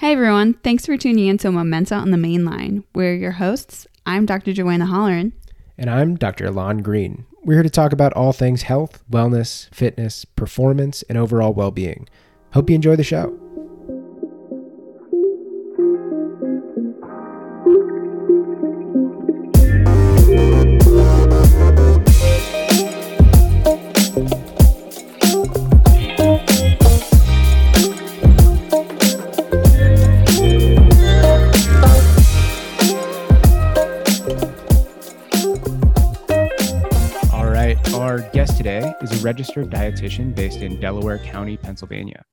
Hey everyone, thanks for tuning in to Momenta on the Main Line. We're your hosts. I'm Dr. Joanna Holleran. And I'm Dr. Ilan Green. We're here to talk about all things health, wellness, fitness, performance, and overall well being. Hope you enjoy the show. Registered dietitian based in Delaware County, Pennsylvania.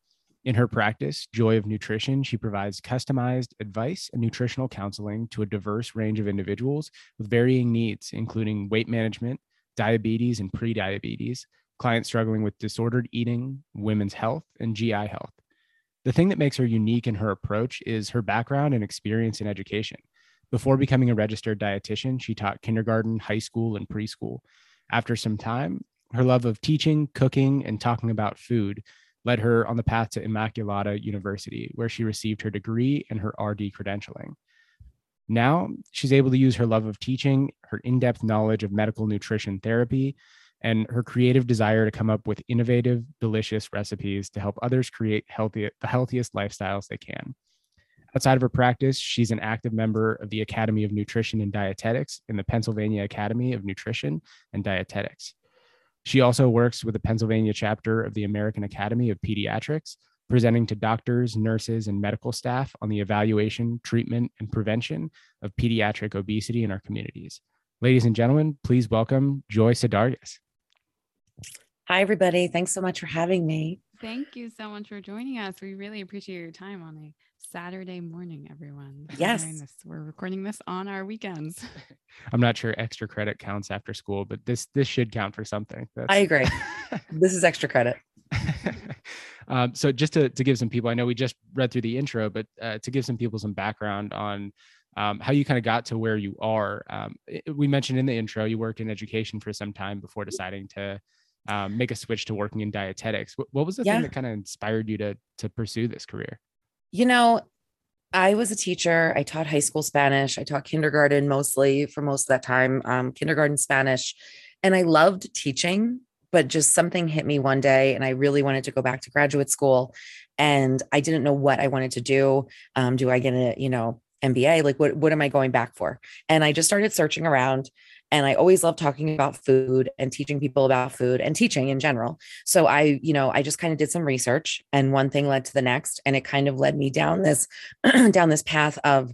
In her practice, Joy of Nutrition, she provides customized advice and nutritional counseling to a diverse range of individuals with varying needs, including weight management, diabetes and prediabetes, clients struggling with disordered eating, women's health, and GI health. The thing that makes her unique in her approach is her background and experience in education. Before becoming a registered dietitian, she taught kindergarten, high school, and preschool. After some time, her love of teaching, cooking, and talking about food led her on the path to Immaculata University, where she received her degree and her RD credentialing. Now, she's able to use her love of teaching, her in depth knowledge of medical nutrition therapy, and her creative desire to come up with innovative, delicious recipes to help others create healthy, the healthiest lifestyles they can. Outside of her practice, she's an active member of the Academy of Nutrition and Dietetics in the Pennsylvania Academy of Nutrition and Dietetics. She also works with the Pennsylvania chapter of the American Academy of Pediatrics, presenting to doctors, nurses, and medical staff on the evaluation, treatment, and prevention of pediatric obesity in our communities. Ladies and gentlemen, please welcome Joy Saudargas. Hi, everybody. Thanks so much for having me. Thank you so much for joining us. We really appreciate your time on a Saturday morning, everyone. Yes. This. We're recording this on our weekends. I'm not sure extra credit counts after school, but this this should count for something. That's- I agree. This is extra credit. um, so just to, to give some people, I know we just read through the intro, but uh, to give some people some background on um, how you kind of got to where you are. Um, it- we mentioned in the intro, you worked in education for some time before deciding to um, make a switch to working in dietetics. What, what was the Yeah. thing that kind of inspired you to to pursue this career? You know, I was a teacher. I taught high school Spanish. I taught kindergarten mostly for most of that time, um, kindergarten Spanish. And I loved teaching, but just something hit me one day and I really wanted to go back to graduate school. And I didn't know what I wanted to do. Um, do I get a, you know, MBA? Like what what am I going back for? And I just started searching around and I always loved talking about food and teaching people about food and teaching in general. So I, you know, I just kind of did some research and one thing led to the next and it kind of led me down this down this path of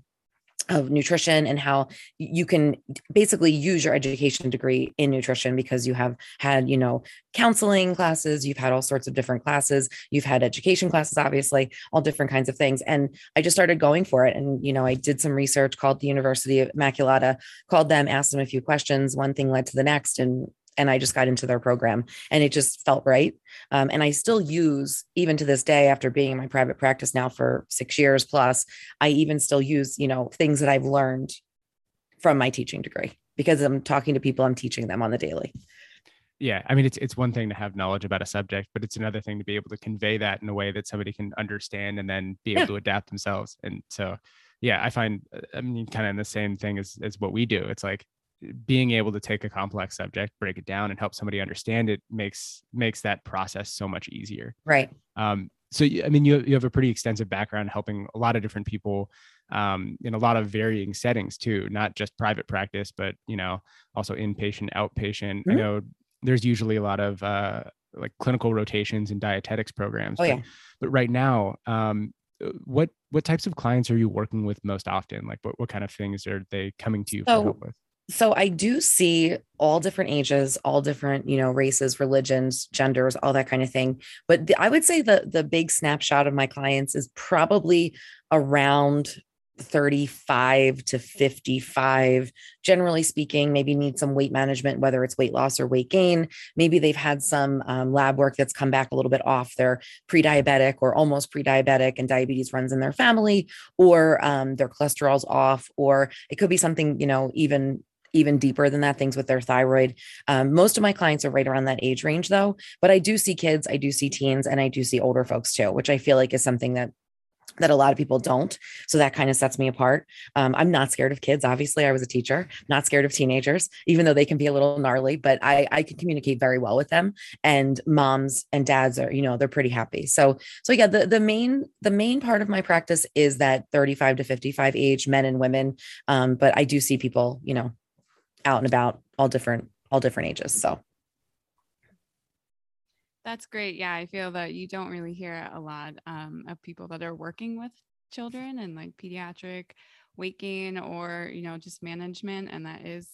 of nutrition and how you can basically use your education degree in nutrition because you have had you know counseling classes you've had all sorts of different classes you've had education classes obviously all different kinds of things. And i just started going for it and you know i did some research called the university of immaculata called them asked them a few questions one thing led to the next and and I just got into their program and it just felt right. Um, and I still use, even to this day, after being in my private practice now for six years plus, I even still use, you know, things that I've learned from my teaching degree because I'm talking to people, I'm teaching them on the daily. Yeah, I mean it's it's one thing to have knowledge about a subject, but it's another thing to be able to convey that in a way that somebody can understand and then be able Yeah. to adapt themselves. And so, yeah, I find uh, I mean kind of in the same thing as as what we do. It's like being able to take a complex subject, break it down, and help somebody understand it makes makes that process so much easier. Right. Um, so I mean, you you have a pretty extensive background helping a lot of different people um, in a lot of varying settings too, not just private practice, but you know also inpatient, outpatient. I Mhm. know there's usually a lot of uh, like clinical rotations and dietetics programs. Oh, but, yeah. but right now, um, uh, what what types of clients are you working with most often? Like, what what kind of things are they coming to you So, for help with? So I do see all different ages, all different, you know, races, religions, genders, all that kind of thing. But the, I would say the the big snapshot of my clients is probably around 35 to 55 generally speaking maybe need some weight management whether it's weight loss or weight gain maybe they've had some um, lab work that's come back a little bit off they're pre-diabetic or almost pre-diabetic and diabetes runs in their family or um, their cholesterol's off or it could be something you know even even deeper than that things with their thyroid um, most of my clients are right around that age range though but i do see kids i do see teens and i do see older folks too which i feel like is something that that a lot of people don't. So that kind of sets me apart. Um, I'm not scared of kids. Obviously, I was a teacher, not scared of teenagers, even though they can be a little gnarly, but I, I can communicate very well with them. And moms and dads are, you know, they're pretty happy. So, so yeah, the, the main, the main part of my practice is that 35 to 55 age men and women. Um, but I do see people, you know, out and about all different, all different ages. So that's great. Yeah, I feel that you don't really hear a lot um, of people that are working with children and like pediatric weight gain or you know just management, and that is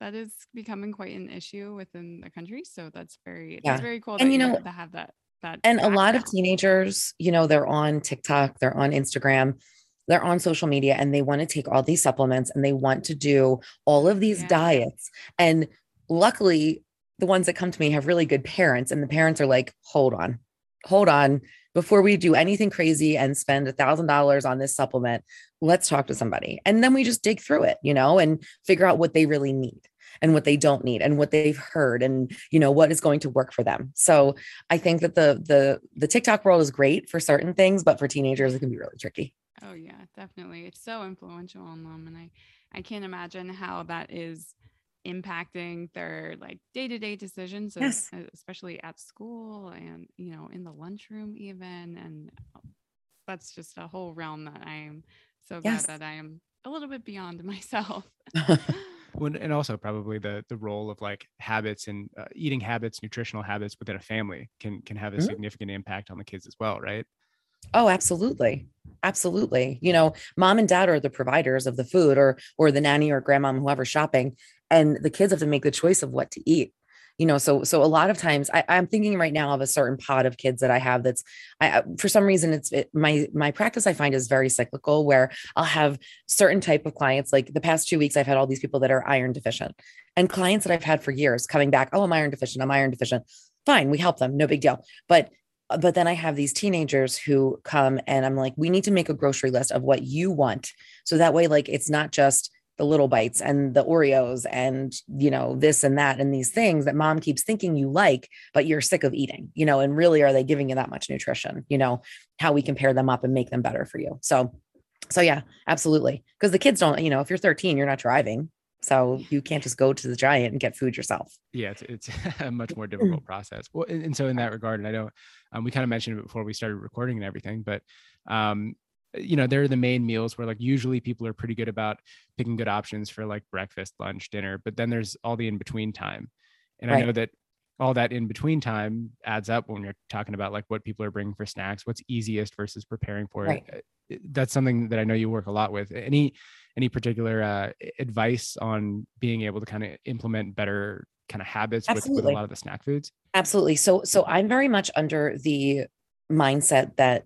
that is becoming quite an issue within the country. So that's very yeah. that's very cool. And you know to have that that and a lot of teenagers, you know, they're on TikTok, they're on Instagram, they're on social media, and they want to take all these supplements and they want to do all of these yeah. diets. And luckily the ones that come to me have really good parents and the parents are like hold on hold on. Before we do anything crazy and spend a thousand dollars on this supplement let's talk to somebody. And then we just dig through it you know and figure out what they really need and what they don't need and what they've heard and you know what is going to work for them. So i think that the the the tiktok world is great for certain things but for teenagers it can be really tricky oh yeah definitely it's so influential on them and i i can't imagine how that is impacting their like day-to-day decisions yes. especially at school and you know in the lunchroom even and uh, that's just a whole realm that i am so glad that i am a little bit beyond myself and also probably the the role of like habits and uh, eating habits nutritional habits within a family can can have a mm-hmm. significant impact on the kids as well right Oh, absolutely. Absolutely. You know, mom and dad are the providers of the food or or the nanny or grandmom, whoever's shopping and the kids have to make the choice of what to eat you know so so a lot of times I, am thinking right now of a certain pod of kids that i have that's i for some reason it's it, my my practice i find is very cyclical where i'll have certain type of clients like the past two weeks i've had all these people that are iron deficient and clients that i've had for years coming back oh i'm iron deficient i'm iron deficient fine we help them no big deal but Uh, but then I have these teenagers who come and I'm like, we need to make a grocery list of what you want. So that way, like, it's not just the little bites and the Oreos and, you know, this and that and these things that mom keeps thinking you like, but you're sick of eating, you know, and really are they giving you that much nutrition? You know, how we can pair them up and make them better for you. So, so yeah, absolutely. Because the kids don't, you know, if you're 13, you're not driving. So you can't just go to the giant and get food yourself. Yeah, it's, it's a much more mm. difficult process. Well, and, and, so in that regard, and I don't um, we kind of mentioned it before we started recording and everything, but um, you know they're the main meals where like usually people are pretty good about picking good options for like breakfast lunch dinner but then there's all the in between time and right. i know that all that in between time adds up when you're talking about like what people are bringing for snacks what's easiest versus preparing for right. it uh, that's something that i know you work a lot with any any particular uh, advice on being able to kind of implement better kind of habits with, with a lot of the snack foods absolutely so so i'm very much under the mindset that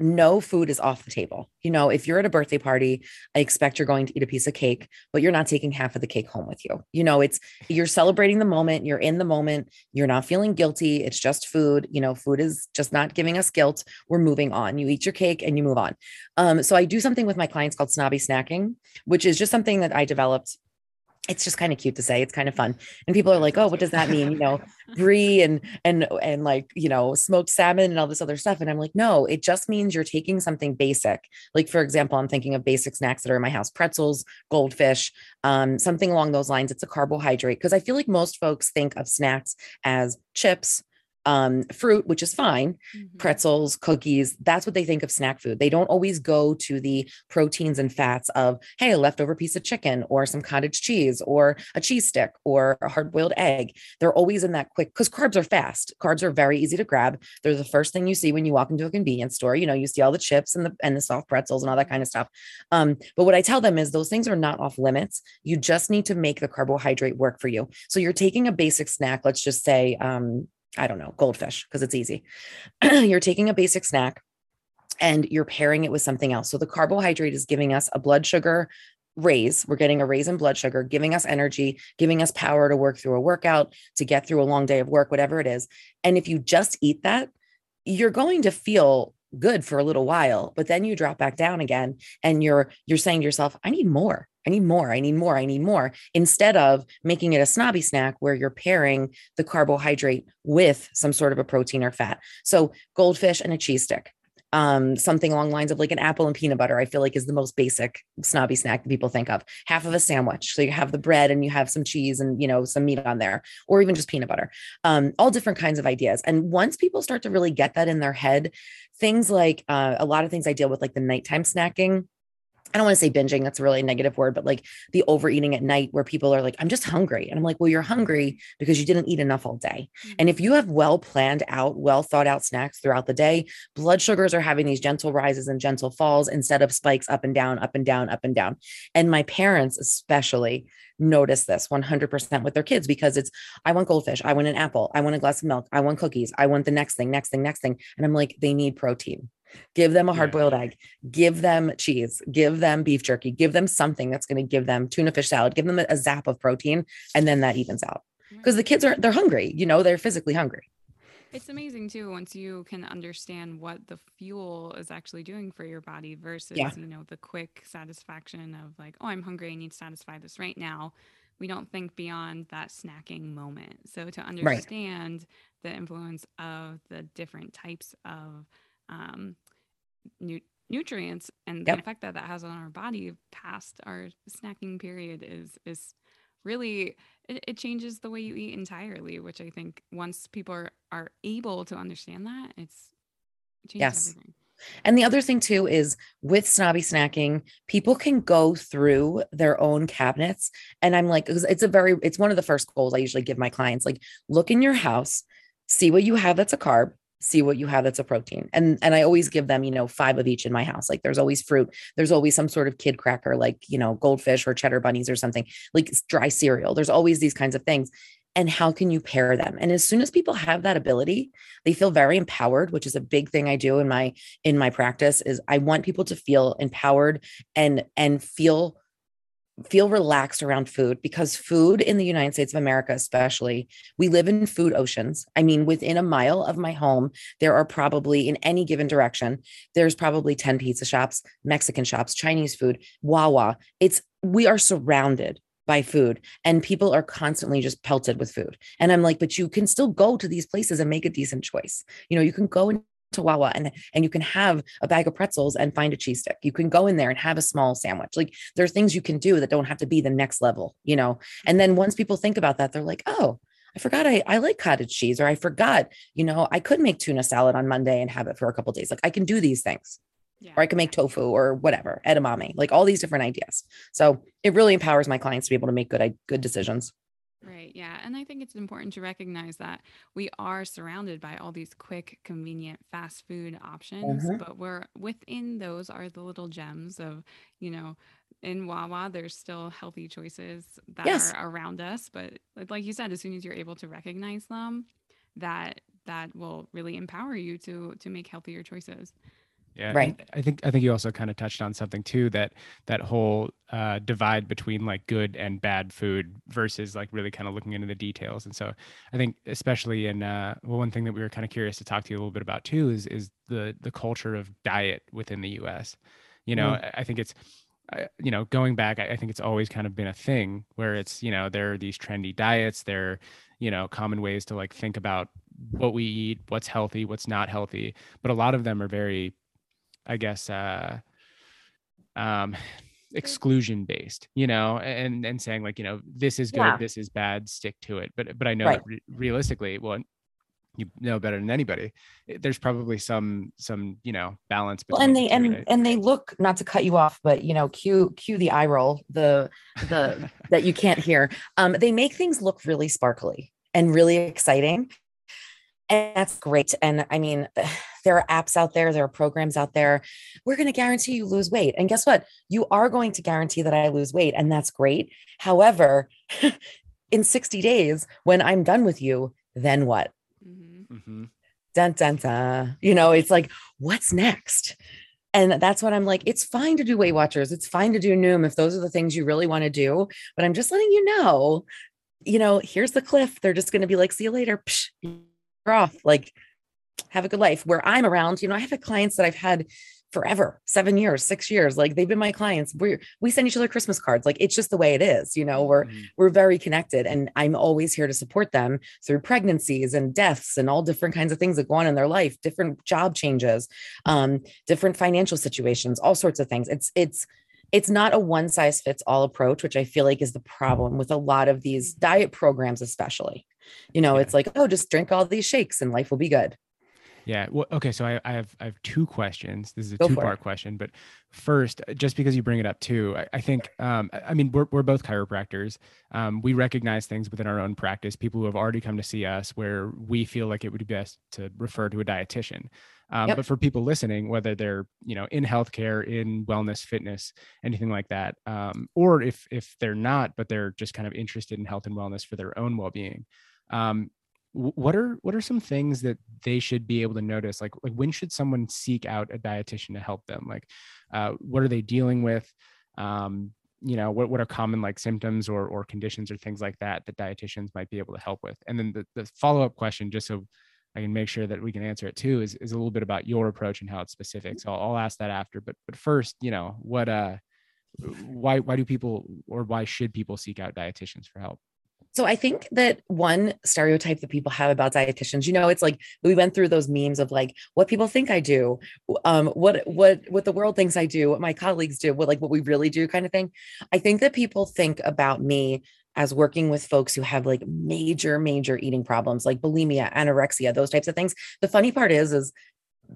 no food is off the table. You know, if you're at a birthday party, I expect you're going to eat a piece of cake, but you're not taking half of the cake home with you. You know, it's you're celebrating the moment, you're in the moment, you're not feeling guilty. It's just food. You know, food is just not giving us guilt. We're moving on. You eat your cake and you move on. Um, so I do something with my clients called snobby snacking, which is just something that I developed it's just kind of cute to say. It's kind of fun. And people are like, "Oh, what does that mean?" You know, brie and and and like, you know, smoked salmon and all this other stuff. And I'm like, "No, it just means you're taking something basic. Like for example, I'm thinking of basic snacks that are in my house, pretzels, goldfish, um, something along those lines. It's a carbohydrate because I feel like most folks think of snacks as chips, um, fruit, which is fine, mm-hmm. pretzels, cookies. That's what they think of snack food. They don't always go to the proteins and fats of, hey, a leftover piece of chicken or some cottage cheese or a cheese stick or a hard boiled egg. They're always in that quick because carbs are fast. Carbs are very easy to grab. They're the first thing you see when you walk into a convenience store. You know, you see all the chips and the and the soft pretzels and all that kind of stuff. Um, but what I tell them is those things are not off limits. You just need to make the carbohydrate work for you. So you're taking a basic snack, let's just say um, I don't know, goldfish, because it's easy. you're taking a basic snack and you're pairing it with something else. So the carbohydrate is giving us a blood sugar raise. We're getting a raise in blood sugar, giving us energy, giving us power to work through a workout, to get through a long day of work, whatever it is. And if you just eat that, you're going to feel good for a little while, but then you drop back down again and you're you're saying to yourself, I need more. I need more. I need more. I need more. Instead of making it a snobby snack where you're pairing the carbohydrate with some sort of a protein or fat. So, goldfish and a cheese stick. um, something along lines of like an apple and peanut butter, I feel like is the most basic snobby snack that people think of. Half of a sandwich. So you have the bread and you have some cheese and, you know, some meat on there, or even just peanut butter. Um, all different kinds of ideas. And once people start to really get that in their head, things like uh, a lot of things I deal with, like the nighttime snacking I don't want to say binging, that's a really negative word, but like the overeating at night where people are like, I'm just hungry. And I'm like, well, you're hungry because you didn't eat enough all day. Mm-hmm. And if you have well planned out, well thought out snacks throughout the day, blood sugars are having these gentle rises and gentle falls instead of spikes up and down, up and down, up and down. And my parents, especially, notice this 100% with their kids because it's, I want goldfish, I want an apple, I want a glass of milk, I want cookies, I want the next thing, next thing, next thing. And I'm like, they need protein Give them a hard boiled yeah. egg, give them cheese, give them beef jerky, give them something that's going to give them tuna fish salad, give them a, a zap of protein, and then that evens out. Because the kids are they're hungry, you know, they're physically hungry. It's amazing too once you can understand what the fuel is actually doing for your body versus, yeah. you know, the quick satisfaction of like, oh, I'm hungry, I need to satisfy this right now. We don't think beyond that snacking moment. So to understand right. the influence of the different types of um, nu- nutrients and yep. the effect that that has on our body past our snacking period is is really it, it, changes the way you eat entirely which i think once people are, are able to understand that it's it yes everything. And the other thing too is with snobby snacking, people can go through their own cabinets. And I'm like, it's a very, it's one of the first goals I usually give my clients like, look in your house, see what you have that's a carb, see what you have that's a protein and and i always give them you know five of each in my house like there's always fruit there's always some sort of kid cracker like you know goldfish or cheddar bunnies or something like dry cereal there's always these kinds of things and how can you pair them? And as soon as people have that ability they feel very empowered which is a big thing i do in my in my practice is i want people to feel empowered and and feel feel relaxed around food because food in the United States of America, especially, we live in food oceans. I mean, within a mile of my home, there are probably in any given direction, there's probably 10 pizza shops, Mexican shops, Chinese food, Wawa. It's we are surrounded by food and people are constantly just pelted with food. And I'm like, but you can still go to these places and make a decent choice. You know, you can go and to Wawa and and you can have a bag of pretzels and find a cheese stick. You can go in there and have a small sandwich. Like there are things you can do that don't have to be the next level, you know. And then once people think about that, they're like, oh, I forgot I, I like cottage cheese, or I forgot, you know, I could make tuna salad on Monday and have it for a couple days. Like I can do these things. Yeah. Or I can make tofu or whatever, edamame, like all these different ideas. So it really empowers my clients to be able to make good, good decisions. Right. Yeah. And I think it's important to recognize that we are surrounded by all these quick, convenient fast food options, mm-hmm. but we're within those are the little gems of, you know, in Wawa, there's still healthy choices that yes. are around us. But like you said, as soon as you're able to recognize them, that that will really empower you to to make healthier choices. Yeah, right. I think I think you also kind of touched on something too that that whole uh, divide between like good and bad food versus like really kind of looking into the details. And so I think especially in uh, well, one thing that we were kind of curious to talk to you a little bit about too is is the the culture of diet within the U.S. You know, mm. I think it's you know going back I, think it's always kind of been a thing where it's you know there are these trendy diets there are you know common ways to like think about what we eat what's healthy what's not healthy but a lot of them are very I guess, uh, um, exclusion based, you know, and and saying like, you know, this is good, yeah. this is bad, stick to it. But but I know right. that re- realistically, well, you know better than anybody. Eh, there's probably some some you know balance. Well, and they and right? and they look not to cut you off, but you know, cue cue the eye roll, the the that you can't hear. Um, they make things look really sparkly and really exciting and that's great. And I mean, there are apps out there, there are programs out there. We're going to guarantee you lose weight. And guess what? You are going to guarantee that I lose weight. And that's great. However, in 60 days, when I'm done with you, then what? Mm-hmm. mm-hmm. Dun, dun, dun. You know, it's like, what's next? And that's what I'm like. It's fine to do Weight Watchers. It's fine to do Noom if those are the things you really want to do. But I'm just letting you know, you know, here's the cliff. They're just going to be like, see you later. Psh, off like have a good life. Where i'm around you know i have clients that i've had forever seven years six years like they've been my clients. We we send each other christmas cards like it's just the way it is you know we're mm-hmm. we're very connected and i'm always here to support them through pregnancies and deaths and all different kinds of things that go on in their life different job changes um different financial situations all sorts of things. It's it's it's not a one size fits all approach which i feel like is the problem with a lot of these diet programs especially. You know yeah. it's like oh just drink all these shakes and life will be good yeah. Well, okay. So I, I have I have two questions. This is a two part question, but first, just because you bring it up too, I, I think um, I mean we're we're both chiropractors. Um, we recognize things within our own practice. People who have already come to see us where we feel like it would be best to refer to a dietitian. Um, yep. But for people listening, whether they're you know in healthcare, in wellness, fitness, anything like that, um, or if if they're not, but they're just kind of interested in health and wellness for their own well being, um, what are what are some things that they should be able to notice? Like like when should someone seek out a dietitian to help them? Like uh, what are they dealing with? Um, you know what, what are common like symptoms or or conditions or things like that that dietitians might be able to help with? And then the, the follow-up question just so i can make sure that we can answer it too is, is a little bit about your approach and how it's specific. So I'll, I'll ask that after but but first you know what uh why why do people or why should people seek out dietitians for help so I think that one stereotype that people have about dietitians, you know, it's like we went through those memes of like what people think I do, um, what what what the world thinks I do, what my colleagues do, what like what we really do, kind of thing. I think that people think about me as working with folks who have like major major eating problems like bulimia anorexia those types of things the funny part is is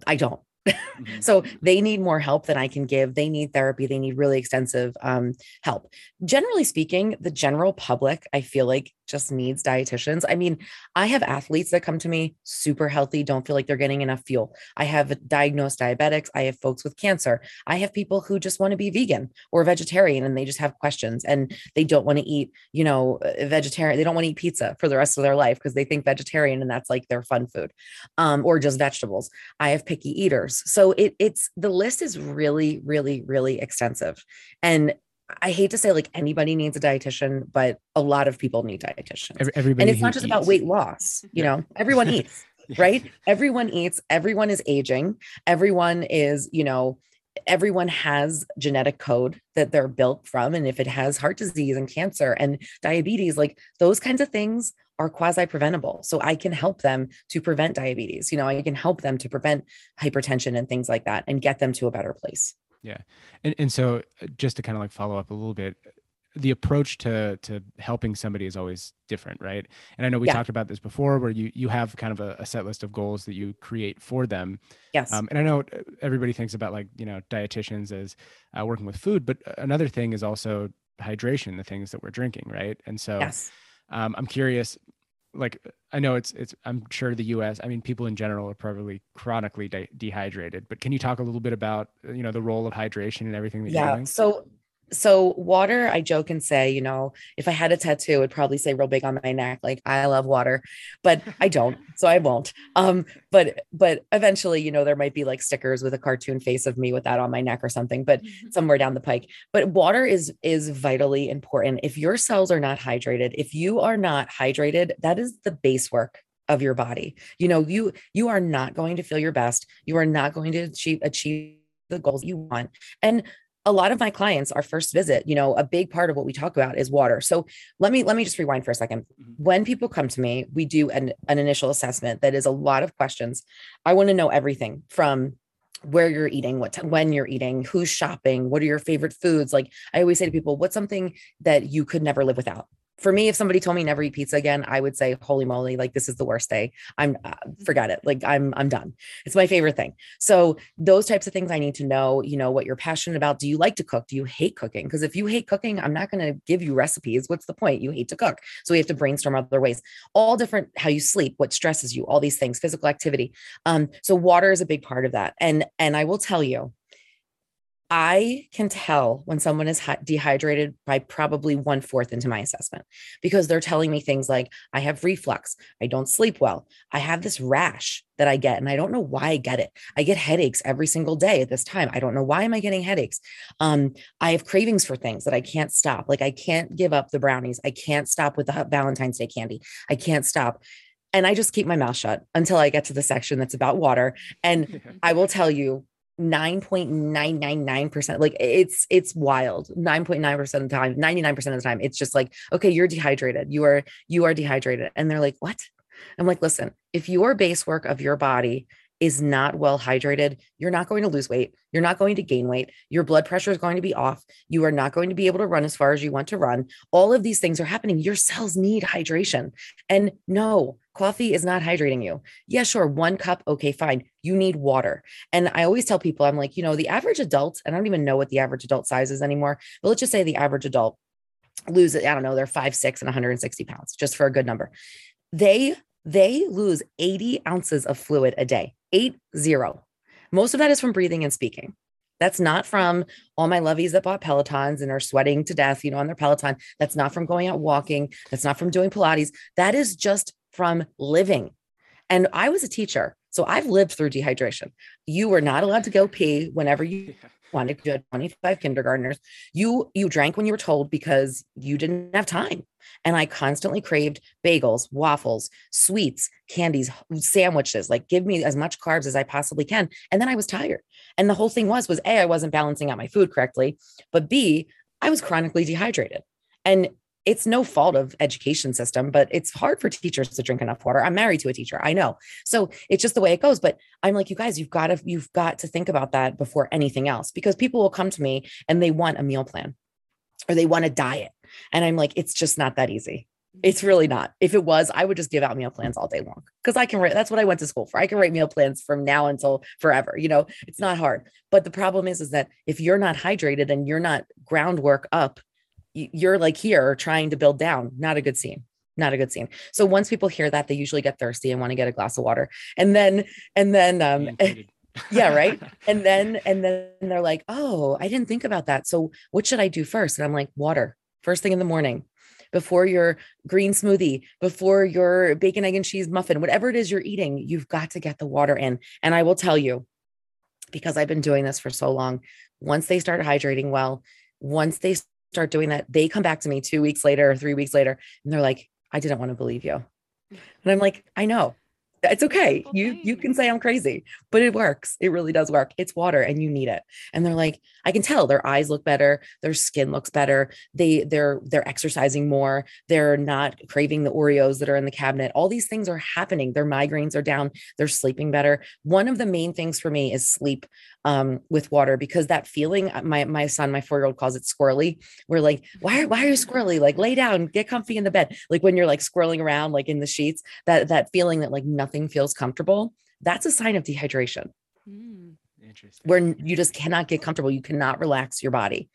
i don't mm-hmm. so they need more help than I can give. They need therapy. They need really extensive um, help. Generally speaking, the general public, I feel like just needs dietitians. I mean, I have athletes that come to me super healthy, don't feel like they're getting enough fuel. I have diagnosed diabetics. I have folks with cancer. I have people who just want to be vegan or vegetarian and they just have questions and they don't want to eat, you know, vegetarian. They don't want to eat pizza for the rest of their life because they think vegetarian and that's like their fun food um, or just vegetables. I have picky eaters. So it, it's the list is really, really, really extensive. And I hate to say like anybody needs a dietitian, but a lot of people need dietitians. Everybody and it's not just eats. about weight loss, you know, everyone eats, right? Everyone eats, everyone is aging, everyone is, you know, everyone has genetic code that they're built from. And if it has heart disease and cancer and diabetes, like those kinds of things are quasi preventable. So I can help them to prevent diabetes. You know, I can help them to prevent hypertension and things like that and get them to a better place. Yeah. And and so uh, just to kind of like follow up a little bit, the approach to to helping somebody is always different, right? And I know we yeah. talked about this before where you you have kind of a, a, set list of goals that you create for them. Yes. Um, and I know uh, everybody thinks about like, you know, dietitians as uh, working with food, but another thing is also hydration, the things that we're drinking, right? And so yes. um, I'm curious, like I know it's it's I'm sure the US I mean people in general are probably chronically de- dehydrated but can you talk a little bit about you know the role of hydration and everything that yeah so so water i joke and say you know if i had a tattoo it'd probably say real big on my neck like i love water but i don't so i won't. Um but but eventually you know there might be like stickers with a cartoon face of me with that on my neck or something but mm-hmm. somewhere down the pike. But water is is vitally important. If your cells are not hydrated if you are not hydrated that is the base work of your body. You know you you are not going to feel your best. You are not going to achieve achieve the goals you want. And a lot of my clients our first visit you know a big part of what we talk about is water. So let me let me just rewind for a 2nd mm-hmm. when people come to me we do an, an initial assessment that is a lot of questions. I want to know everything from where you're eating what t- when you're eating who's shopping what are your favorite foods? Like i always say to people what's something that you could never live without for me, if somebody told me never eat pizza again, I would say, holy moly, like this is the worst day. I'm uh, forget it. Like I'm, I'm done. It's my favorite thing. So those types of things I need to know, you know, what you're passionate about. Do you like to cook? Do you hate cooking? Because if you hate cooking, I'm not going to give you recipes. What's the point? You hate to cook. So we have to brainstorm other ways, all different, how you sleep, what stresses you, all these things, physical activity. Um, so water is a big part of that. And, and I will tell you, I can tell when someone is dehydrated by probably one fourth into my assessment because they're telling me things like, I have reflux, I don't sleep well, I have this rash that I get, and I don't know why I get it. I get headaches every single day at this time. I don't know why am I getting headaches. Um, I have cravings for things that I can't stop. Like I can't give up the brownies. I can't stop with the Valentine's Day candy. I can't stop and I just keep my mouth shut until I get to the section that's about water. And I will tell you, 9.999% like it's it's wild. 9.9% of the time 99% of the time it's just like okay you're dehydrated. You are you are dehydrated. And they're like what? I'm like listen if your base work of your body is not well hydrated, you're not going to lose weight. You're not going to gain weight. Your blood pressure is going to be off. You are not going to be able to run as far as you want to run. All of these things are happening. Your cells need hydration. And no, coffee is not hydrating you. Yeah, sure. One cup. Okay, fine. You need water. And I always tell people, I'm like, you know, the average adult, and I don't even know what the average adult size is anymore, but let's just say the average adult lose it. I don't know, they're five, six, and 160 pounds, just for a good number. They they lose 80 ounces of fluid a day, eight zero. Most of that is from breathing and speaking. That's not from all my lovies that bought Pelotons and are sweating to death, you know, on their Peloton. That's not from going out walking. That's not from doing Pilates. That is just from living. And I was a teacher, so I've lived through dehydration. You were not allowed to go pee whenever you wanted. You had 25 kindergartners. You you drank when you were told because you didn't have time. And I constantly craved bagels, waffles, sweets, candies, sandwiches. Like give me as much carbs as I possibly can. And then I was tired. And the whole thing was was A, I wasn't balancing out my food correctly, but B, I was chronically dehydrated. And it's no fault of education system but it's hard for teachers to drink enough water i'm married to a teacher i know so it's just the way it goes but i'm like you guys you've got to you've got to think about that before anything else because people will come to me and they want a meal plan or they want a diet and i'm like it's just not that easy it's really not. If it was, I would just give out meal plans all day long because I can write. That's what I went to school for. I can write meal plans from now until forever. You know, it's not hard. But the problem is, is that if you're not hydrated and you're not groundwork up you're like here trying to build down. Not a good scene. Not a good scene. So once people hear that, they usually get thirsty and want to get a glass of water. And then, and then, um, yeah, right. And then, and then they're like, oh, I didn't think about that. So what should I do first? And I'm like, water, first thing in the morning before your green smoothie, before your bacon, egg, and cheese muffin, whatever it is you're eating, you've got to get the water in. And I will tell you, because I've been doing this for so long, once they start hydrating well, once they start doing that, they come back to me two weeks later or three weeks later, and they're like, I didn't want to believe you. And I'm like, I know. It's okay. You you can say I'm crazy, but it works. It really does work. It's water and you need it. And they're like, I can tell their eyes look better, their skin looks better. They they're they're exercising more. They're not craving the Oreos that are in the cabinet. All these things are happening. Their migraines are down. They're sleeping better. One of the main things for me is sleep um, with water because that feeling, uh, my my son, my four year old calls it squirrely. We're like, why are why are you squirrely? Like lay down, get comfy in the bed. Like when you're like swirling around like in the sheets, that that feeling that like nothing feels comfortable. That's a sign of dehydration. Mm. Interesting. Where you just cannot get comfortable, you cannot relax your body.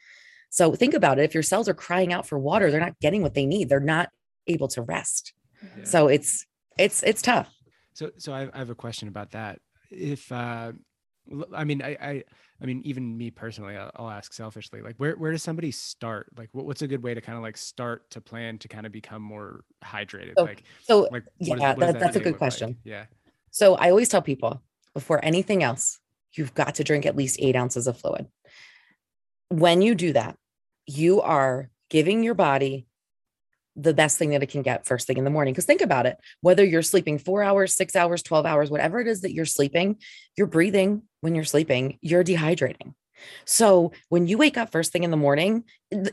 So think about it. If your cells are crying out for water, they're not getting what they need. They're not able to rest. Yeah. So it's it's it's tough. So so I, I have a question about that. If uh I mean, I, I, I mean, even me personally, I'll, I'll, ask selfishly, like, where, where does somebody start? Like, what, what's a good way to kind of like start to plan to kind of become more hydrated? So, like, so like, yeah, is, that, that that's a good question. Like? Yeah. So I always tell people before anything else, you've got to drink at least eight ounces of fluid. When you do that, you are giving your body the best thing that it can get first thing in the morning. Because think about it whether you're sleeping four hours, six hours, 12 hours, whatever it is that you're sleeping, you're breathing when you're sleeping, you're dehydrating. So when you wake up first thing in the morning,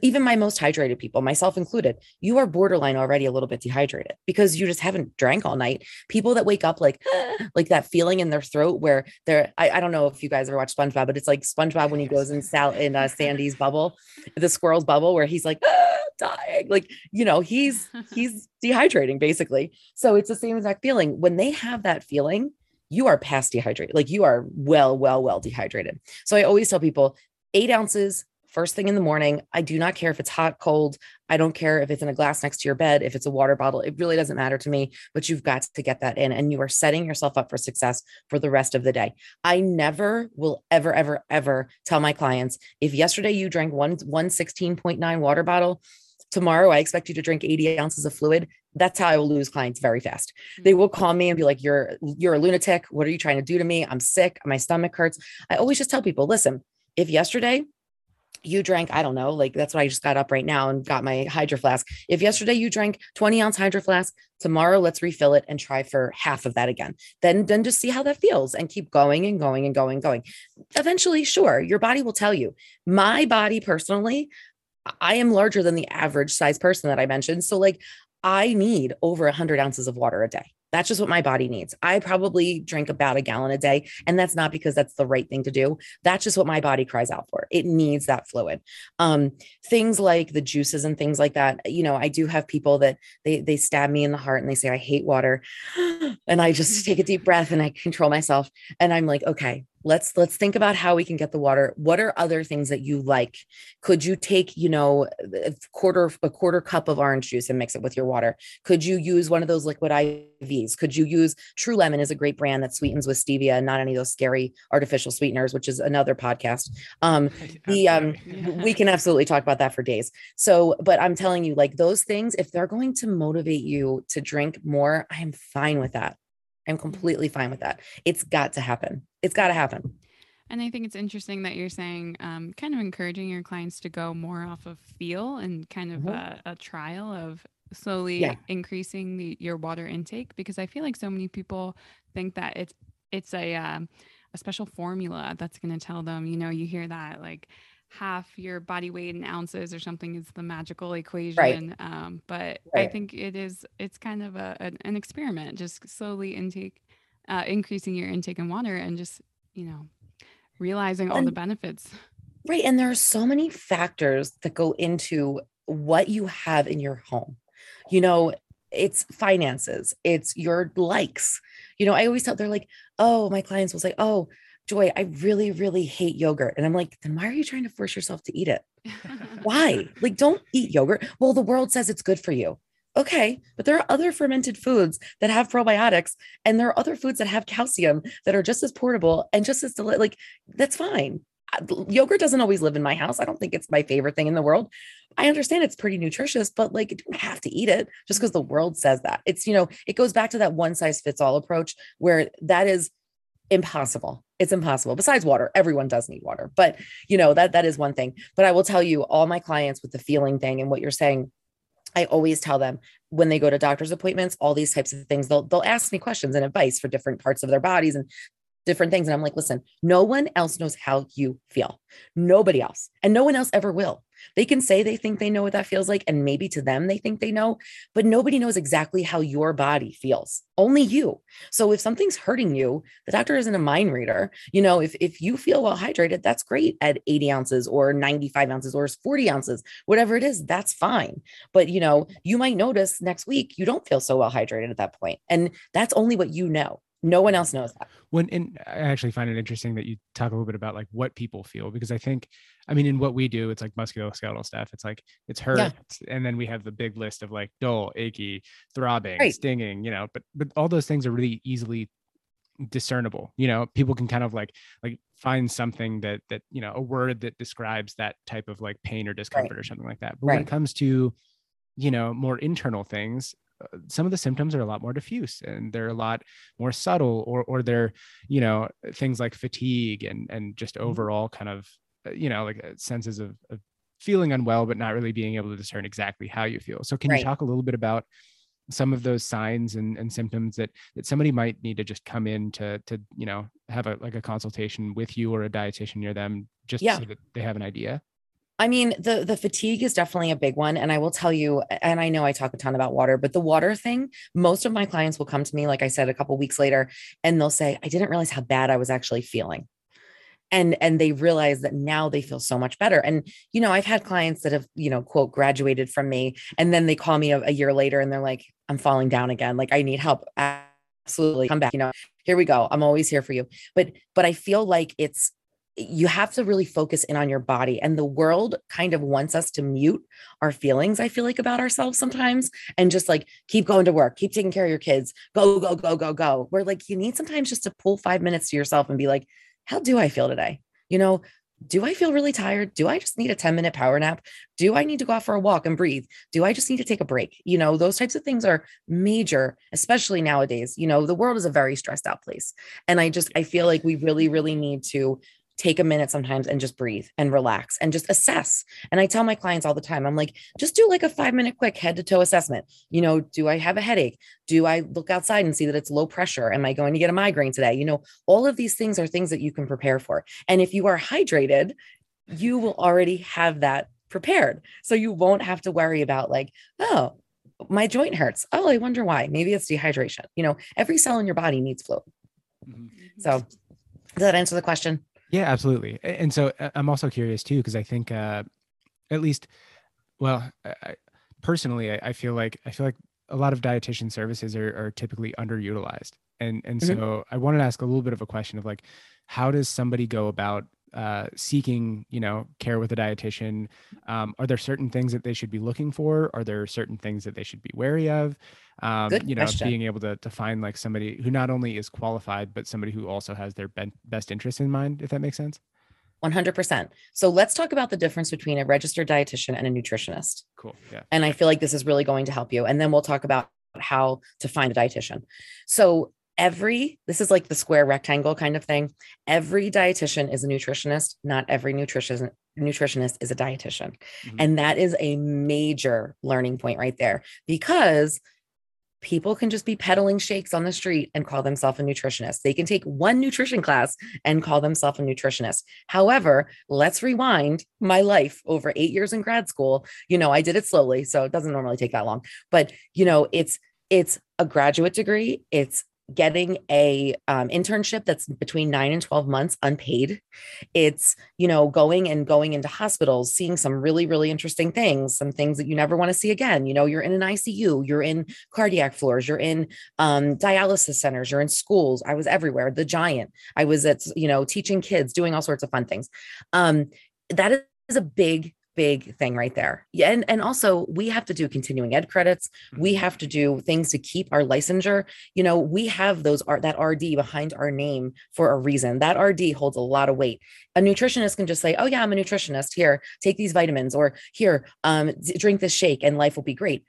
even my most hydrated people, myself included, you are borderline already a little bit dehydrated because you just haven't drank all night. People that wake up like like that feeling in their throat where they're I, I don't know if you guys ever watched SpongeBob, but it's like SpongeBob when he goes in Sal in uh, Sandy's bubble, the squirrel's bubble, where he's like dying. Like, you know, he's he's dehydrating basically. So it's the same exact feeling. When they have that feeling, you are past dehydrated. Like you are well, well, well dehydrated. So I always tell people eight ounces first thing in the morning. I do not care if it's hot, cold. I don't care if it's in a glass next to your bed, if it's a water bottle. It really doesn't matter to me, but you've got to get that in and you are setting yourself up for success for the rest of the day. I never will ever, ever, ever tell my clients if yesterday you drank one, one 16.9 water bottle, tomorrow I expect you to drink 80 ounces of fluid. That's how I will lose clients very fast. They mm-hmm. will call me and be like, You're you're a lunatic. What are you trying to do to me? I'm sick. My stomach hurts. I always just tell people, listen, if yesterday you drank, I don't know, like that's what I just got up right now and got my hydro flask. If yesterday you drank 20 ounce hydro flask, tomorrow let's refill it and try for half of that again. Then then just see how that feels and keep going and going and going and going. Eventually, sure, your body will tell you. My body personally, I am larger than the average size person that I mentioned. So like I need over 100 ounces of water a day. That's just what my body needs. I probably drink about a gallon a day. And that's not because that's the right thing to do. That's just what my body cries out for. It needs that fluid. Um, things like the juices and things like that. You know, I do have people that they they stab me in the heart and they say, I hate water. And I just take a deep breath and I control myself. And I'm like, okay, let's let's think about how we can get the water. What are other things that you like? Could you take you know a quarter a quarter cup of orange juice and mix it with your water? Could you use one of those liquid ivs could you use true lemon is a great brand that sweetens with stevia and not any of those scary artificial sweeteners which is another podcast. Um the um we can absolutely talk about that for days. So but i'm telling you like those things if they're going to motivate you to drink more i'm fine with that I'm completely fine with that. It's got to happen. It's got to happen. And I think it's interesting that you're saying, um, kind of encouraging your clients to go more off of feel and kind of mm-hmm. a, a, trial of slowly yeah. increasing the, your water intake, because I feel like so many people think that it's it's a um, a special formula that's going to tell them. You know, you hear that like half your body weight in ounces or something is the magical equation. Right. Um, but right. I think it is, it's kind of a, an, an experiment, just slowly intake, uh, increasing your intake in water and just, you know, realizing all and, the benefits. Right. And there are so many factors that go into what you have in your home. You know, it's finances, it's your likes. You know, I always tell they're like, oh, my clients will say, oh, Joy, I really, really hate yogurt. And I'm like, then why are you trying to force yourself to eat it? why? Like, don't eat yogurt. Well, the world says it's good for you. Okay. But there are other fermented foods that have probiotics, and there are other foods that have calcium that are just as portable and just as deli- like, that's fine. Yogurt doesn't always live in my house. I don't think it's my favorite thing in the world. I understand it's pretty nutritious, but like, you don't have to eat it just because the world says that. It's, you know, it goes back to that one size fits all approach where that is impossible. It's impossible. Besides water everyone does need water but you know that that is one thing. But i will tell you all my clients with the feeling thing and what you're saying i always tell them when they go to doctor's appointments all these types of things they'll they'll ask me questions and advice for different parts of their bodies and different things. And i'm like listen no one else knows how you feel. Nobody else. And no one else ever will they can say they think they know what that feels like, and maybe to them they think they know, but nobody knows exactly how your body feels. Only you. So if something's hurting you, the doctor isn't a mind reader. You know, if, if you feel well hydrated, that's great at 80 ounces or 95 ounces or 40 ounces, whatever it is, that's fine. But, you know, you might notice next week you don't feel so well hydrated at that point, And that's only what you know. No one else knows that. When and I actually find it interesting that you talk a little bit about like what people feel because I think, I mean, in what we do, it's like musculoskeletal stuff. It's like it's hurt, yeah. and then we have the big list of like dull, achy, throbbing, right. stinging. You know, but but all those things are really easily discernible. You know, people can kind of like like find something that that you know a word that describes that type of like pain or discomfort right. or something like that. But right. when it comes to you know more internal things some of the symptoms are a lot more diffuse and they're a lot more subtle or or they're you know things like fatigue and and just mm-hmm. overall kind of uh, you know like uh, senses of, of feeling unwell but not really being able to discern exactly how you feel so can right. you talk a little bit about some of those signs and, and symptoms that that somebody might need to just come in to to you know have a like a consultation with you or a dietitian near them just yeah. so that they have an idea I mean, the the fatigue is definitely a big one. And I will tell you, and I know I talk a ton about water, but the water thing, most of my clients will come to me, like I said, a couple weeks later, and they'll say, I didn't realize how bad I was actually feeling. And and they realize that now they feel so much better. And you know, I've had clients that have, you know, quote, graduated from me, and then they call me a, a year later and they're like, I'm falling down again. Like I need help. Absolutely come back. You know, here we go. I'm always here for you. But but I feel like it's you have to really focus in on your body and the world kind of wants us to mute our feelings i feel like about ourselves sometimes and just like keep going to work keep taking care of your kids go go go go go we're like you need sometimes just to pull 5 minutes to yourself and be like how do i feel today you know do I feel really tired? Do I just need a 10 minute power nap? Do I need to go out for a walk and breathe? Do I just need to take a break? You know, those types of things are major, especially nowadays. You know, the world is a very stressed out place. And I just, I feel like we really, really need to take a minute sometimes and just breathe and relax and just assess. And I tell my clients all the time, I'm like, just do like a five minute quick head to toe assessment. You know, do I have a headache? Do I look outside and see that it's low pressure? Am I going to get a migraine today? You know, all of these things are things that you can prepare for. And if you are hydrated, you will already have that prepared. So you won't have to worry about like, oh, my joint hurts. Oh, I wonder why. Maybe it's dehydration. You know, every cell in your body needs fluid. Mm-hmm. So does that answer the question? Yeah, absolutely. And so uh, I'm also curious too, because I think uh, at least, well, I, personally, I, I, feel like I feel like a lot of dietitian services are, are typically underutilized, and and mm-hmm. so I wanted to ask a little bit of a question of like, how does somebody go about uh, seeking, you know, care with a dietitian, um, are there certain things that they should be looking for? Are there certain things that they should be wary of? Um, Good you know, question. being able to to find like somebody who not only is qualified, but somebody who also has their ben- best interest in mind, if that makes sense. 100%. So let's talk about the difference between a registered dietitian and a nutritionist. Cool. Yeah. And I feel like this is really going to help you. And then we'll talk about how to find a dietitian. So every this is like the square rectangle kind of thing. Every dietitian is a nutritionist. Not every nutrition nutritionist is a dietitian. Mm-hmm. and that is a major learning point right there because people can just be peddling shakes on the street and call themselves a nutritionist. They can take one nutrition class and call themselves a nutritionist. However let's rewind my life over 8 years in grad school. You know i did it slowly so it doesn't normally take that long. But you know it's it's a graduate degree. It's getting a um, internship that's between nine and 12 months unpaid. It's you know going and going into hospitals seeing some really really interesting things some things that you never want to see again. You know you're in an icu you're in cardiac floors you're in um, dialysis centers you're in schools. I was everywhere the giant. I was at you know teaching kids doing all sorts of fun things. Um, that is a big big thing right there. Yeah, and and also we have to do continuing ed credits. We mm-hmm. have to do things to keep our licensure. You know, we have those that RD behind our name for a reason. That RD holds a lot of weight. A nutritionist can just say, "Oh yeah, I'm a nutritionist. Here, take these vitamins," or "Here, um, drink this shake, and life will be great."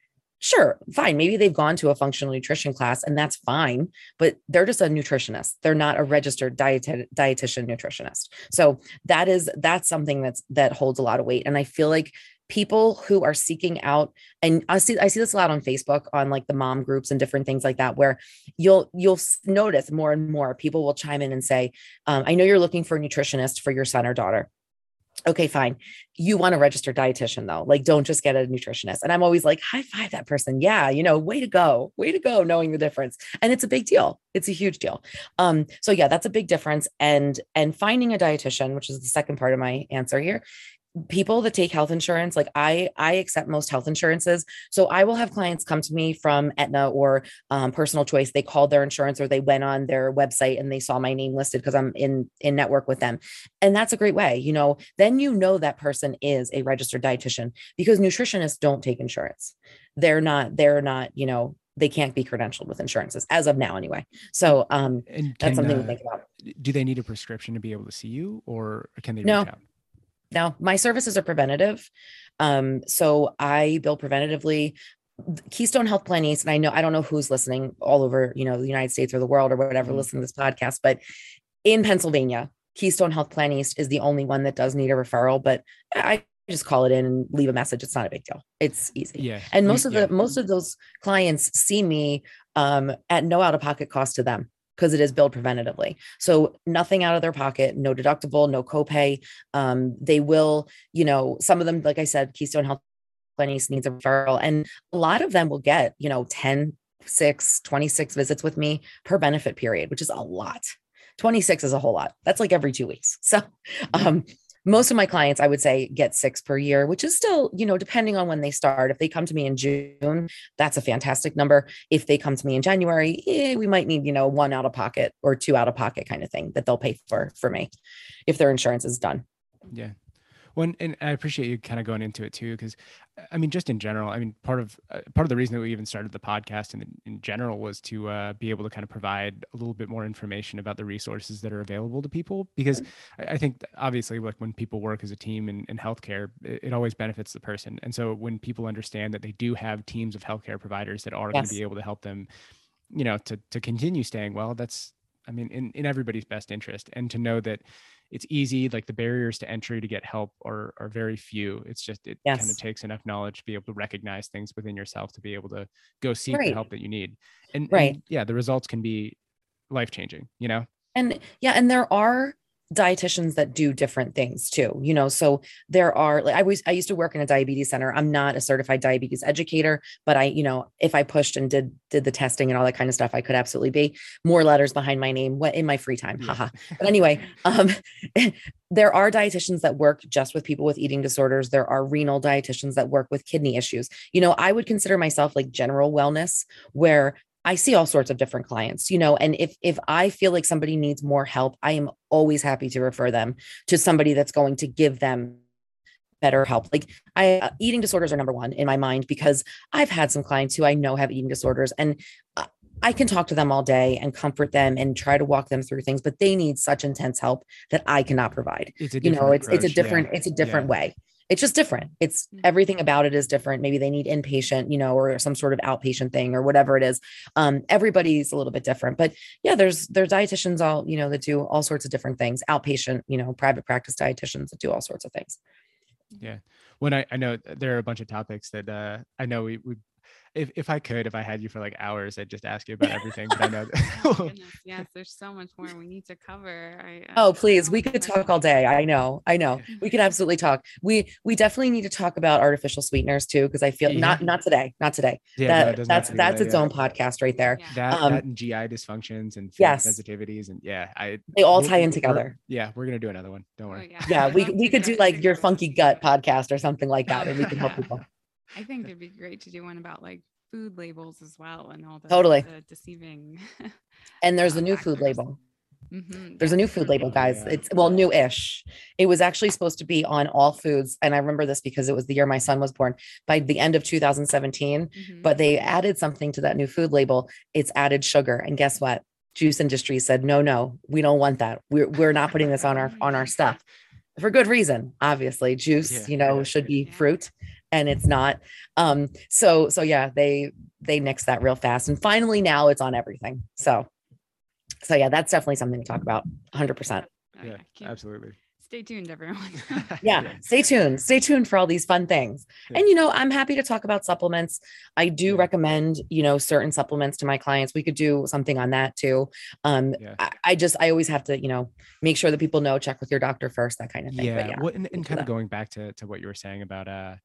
Sure, fine. Maybe they've gone to a functional nutrition class and that's fine, but they're just a nutritionist. They're not a registered diet dietitian nutritionist. So that is that's something that's that holds a lot of weight. And I feel like people who are seeking out and I see I see this a lot on Facebook on like the mom groups and different things like that where you'll you'll notice more and more people will chime in and say um, I know you're looking for a nutritionist for your son or daughter okay, fine. You want a registered dietitian though. Like, don't just get a nutritionist. And I'm always like, high five that person. Yeah, you know, way to go, way to go, knowing the difference. And it's a big deal. It's a huge deal. Um, so yeah, that's a big difference. And and finding a dietitian, which is the second part of my answer here, people that take health insurance like i i accept most health insurances. So i will have clients come to me from Aetna or um, personal choice. They called their insurance or they went on their website and they saw my name listed because i'm in in network with them. And that's a great way you know? Then you know that person is a registered dietitian because nutritionists don't take insurance. They're not they're not you know they can't be credentialed with insurances as of now anyway. So um can, that's something uh, to think about. do they need a prescription to be able to see you or can they no. reach out now, my services are preventative. Um, so I bill preventatively. Keystone Health Plan East, and I know I don't know who's listening all over, you know, the United States or the world or whatever, mm-hmm. listening to this podcast, but in Pennsylvania, Keystone Health Plan East is the only one that does need a referral. But I just call it in and leave a message. It's not a big deal. It's easy. Yeah. And most of the most of those clients see me um, at no out of pocket cost to them because it is billed preventatively. So nothing out of their pocket, no deductible, no copay. Um, they will, you know, some of them, like I said, Keystone Health Clinics needs a referral, and a lot of them will get, you know, 10, 6, 26 visits with me per benefit period, which is a lot. 26 is a whole lot. That's like every two weeks. So, um, most of my clients i would say get six per year which is still you know depending on when they start. If they come to me in june that's a fantastic number. If they come to me in january eh, we might need you know one out of pocket or two out of pocket kind of thing that they'll pay for for me if their insurance is done. Yeah well, and I appreciate you kind of going into it too, because I mean, just in general, I mean, part of uh, part of the reason that we even started the podcast in in general was to uh, be able to kind of provide a little bit more information about the resources that are available to people, because I, I think obviously, like when people work as a team in, in healthcare, it, it, always benefits the person, and so when people understand that they do have teams of healthcare providers that are yes. going to be able to help them, you know, to to continue staying well, that's I mean, in in everybody's best interest, and to know that it's easy like the barriers to entry to get help are are very few it's just it yes. kind of takes enough knowledge to be able to recognize things within yourself to be able to go seek right. the help that you need and, right and yeah the results can be life changing you know and yeah and there are dietitians that do different things too you know so there are like i was i used to work in a diabetes center. I'm not a certified diabetes educator but i you know if i pushed and did did the testing and all that kind of stuff i could absolutely be. More letters behind my name what in my free time haha. But anyway um there are dietitians that work just with people with eating disorders. There are renal dietitians that work with kidney issues. You know i would consider myself like general wellness where I see all sorts of different clients, you know, and if if I feel like somebody needs more help, I am always happy to refer them to somebody that's going to give them better help. Like I uh, eating disorders are number 1 in my mind because I've had some clients who I know have eating disorders and uh, I can talk to them all day and comfort them and try to walk them through things, but they need such intense help that I cannot provide. you know, it's approach. it's a different yeah. it's a different yeah. way it's just different. It's mm-hmm. everything about it is different. Maybe they need inpatient, you know, or some sort of outpatient thing or whatever it is. Um, everybody's a little bit different, but yeah, there's there's dietitians all you know that do all sorts of different things. Outpatient, you know, private practice dietitians that do all sorts of things. Yeah, when I I know there are a bunch of topics that uh, I know we we if if I could, if I had you for like hours, I'd just ask you about everything. But I know. oh, yes, there's so much more we need to cover. I, oh, please, we could talk all day. I know, I know, we could absolutely talk. We we definitely need to talk about artificial sweeteners too, because I feel yeah. not not today, not today. Yeah, that, no, that's that's its yeah. own podcast right there. Yeah. That, um, that and GI dysfunctions and yes. sensitivities and yeah, I they all tie in together. Yeah, we're gonna do another one. Don't worry. Oh, yeah. yeah, we we could do like your funky gut podcast or something like that, and we can help people. I think it'd be great to do one about like food labels as well and all the totally the deceiving. and there's a new food label. Mm-hmm. There's a new food label, guys. It's well, new-ish. It was actually supposed to be on all foods, and I remember this because it was the year my son was born. By the end of 2017, mm-hmm. but they added something to that new food label. It's added sugar, and guess what? Juice industry said, no, no, we don't want that. We're we're not putting this on our on our stuff for good reason. Obviously, juice, yeah, you know, should be yeah. fruit and it's not. Um, so so yeah, they they nix that real fast. And finally now it's on everything. So so yeah, that's definitely something to talk about 100%. Yeah, absolutely. Stay tuned, everyone. yeah, stay tuned. Stay tuned for all these fun things. Yeah. And you know, I'm happy to talk about supplements. I do yeah. recommend, you know, certain supplements to my clients. We could do something on that too. Um, yeah. I, I, just I always have to, you know, make sure that people know, check with your doctor first, that kind of thing. Yeah. Well, and, and kind of going back to to what you were saying about uh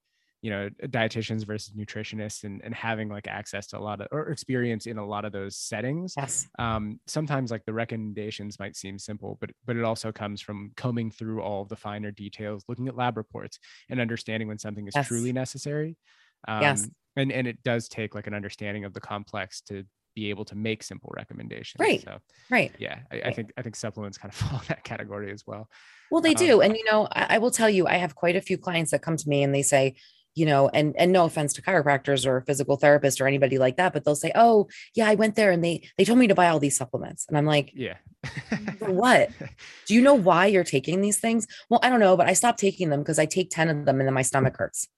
you know dietitians versus nutritionists and, and having like access to a lot of or experience in a lot of those settings yes um, sometimes like the recommendations might seem simple but but it also comes from combing through all the finer details looking at lab reports and understanding when something is yes. truly necessary um, yes and and it does take like an understanding of the complex to be able to make simple recommendations right so right yeah I, right. I think i think supplements kind of fall in that category as well well they um, do and you know I, I will tell you i have quite a few clients that come to me and they say you know, and and no offense to chiropractors or physical therapists or anybody like that, but they'll say, "Oh, yeah, I went there and they they told me to buy all these supplements," and I'm like, "Yeah, what? Do you know why you're taking these things?" Well, I don't know, but I stopped taking them because I take ten of them and then my stomach hurts.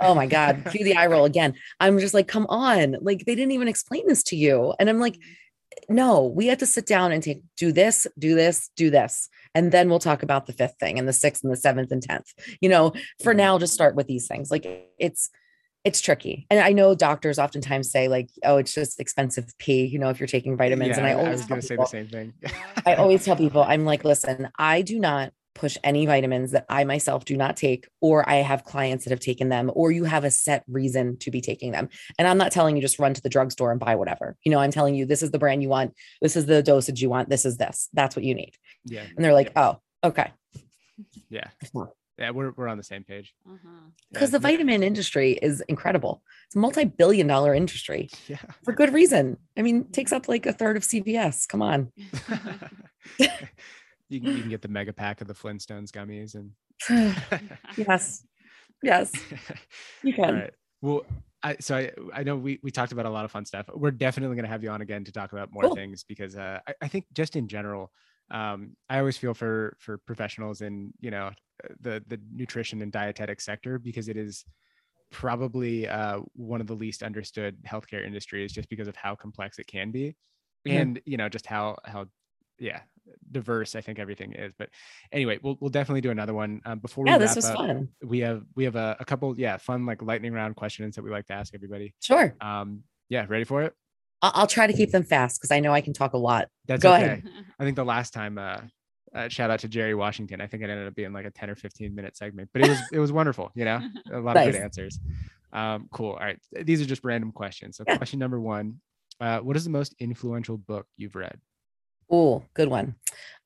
Oh my god, cue the eye roll again. I'm just like, come on, like they didn't even explain this to you, and I'm like, mm-hmm. No, we had to sit down and take do this, do this, do this and then we'll talk about the fifth thing and the sixth and the seventh and tenth. You know for mm-hmm. now just start with these things. Like it's it's tricky. And i know doctors oftentimes say like oh it's just expensive pee you know if you're taking vitamins yeah, and i always I was going to say the same thing. I always tell people i'm like listen i do not push any vitamins that I myself do not take, or I have clients that have taken them, or you have a set reason to be taking them. And I'm not telling you just run to the drugstore and buy whatever. You know, I'm telling you this is the brand you want, this is the dosage you want, this is this. That's what you need. Yeah. And they're like, oh, okay. Yeah. Yeah, we're, we're on the same page. Because uh-huh. yeah. the vitamin industry is incredible. It's a multi-billion dollar industry. Yeah. For good reason. I mean, takes up like a third of CVS. Come on. you can, you can get the mega pack of the Flintstones gummies and yes, yes, you can. All right. Well, I, so I, I know we, we talked about a lot of fun stuff. We're definitely going to have you on again to talk about more cool. things because uh, I, I think just in general, um, I always feel for for professionals in you know the the nutrition and dietetic sector because it is probably uh, one of the least understood healthcare industries just because of how complex it can be, mm-hmm. and you know just how how yeah diverse I think everything is. But anyway, we'll we'll definitely do another one. Um, before we yeah, this was up, fun. We have we have a, a couple yeah fun like lightning round questions that we like to ask everybody. Sure. Um, yeah, ready for it? I'll, try to keep them fast because I know I can talk a lot. That's Go okay. ahead. I think the last time uh, uh, shout out to Jerry Washington. I think it ended up being like a 10 or 15 minute segment, but it was it was wonderful, you know, a lot nice. of good answers. Um, cool. All right. These are just random questions. So yeah. question number one, uh, what is the most influential book you've read? Oh, good one.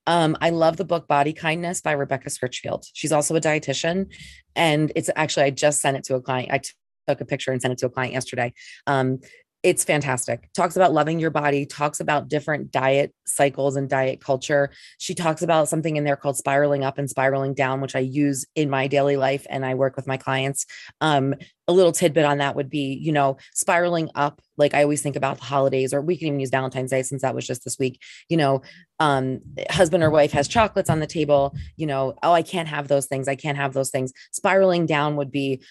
Um, I love the book Body Kindness by Rebecca Scritchfield. She's also a dietitian. And it's actually, I just sent it to a client. I took a picture and sent it to a client yesterday. Um, it's fantastic. Talks about loving your body, talks about different diet cycles and diet culture. She talks about something in there called spiraling up and spiraling down, which I use in my daily life and I work with my clients. Um, a little tidbit on that would be, you know, spiraling up. Like I always think about the holidays, or we can even use Valentine's Day since that was just this week. You know, um, husband or wife has chocolates on the table. You know, oh, I can't have those things. I can't have those things. Spiraling down would be,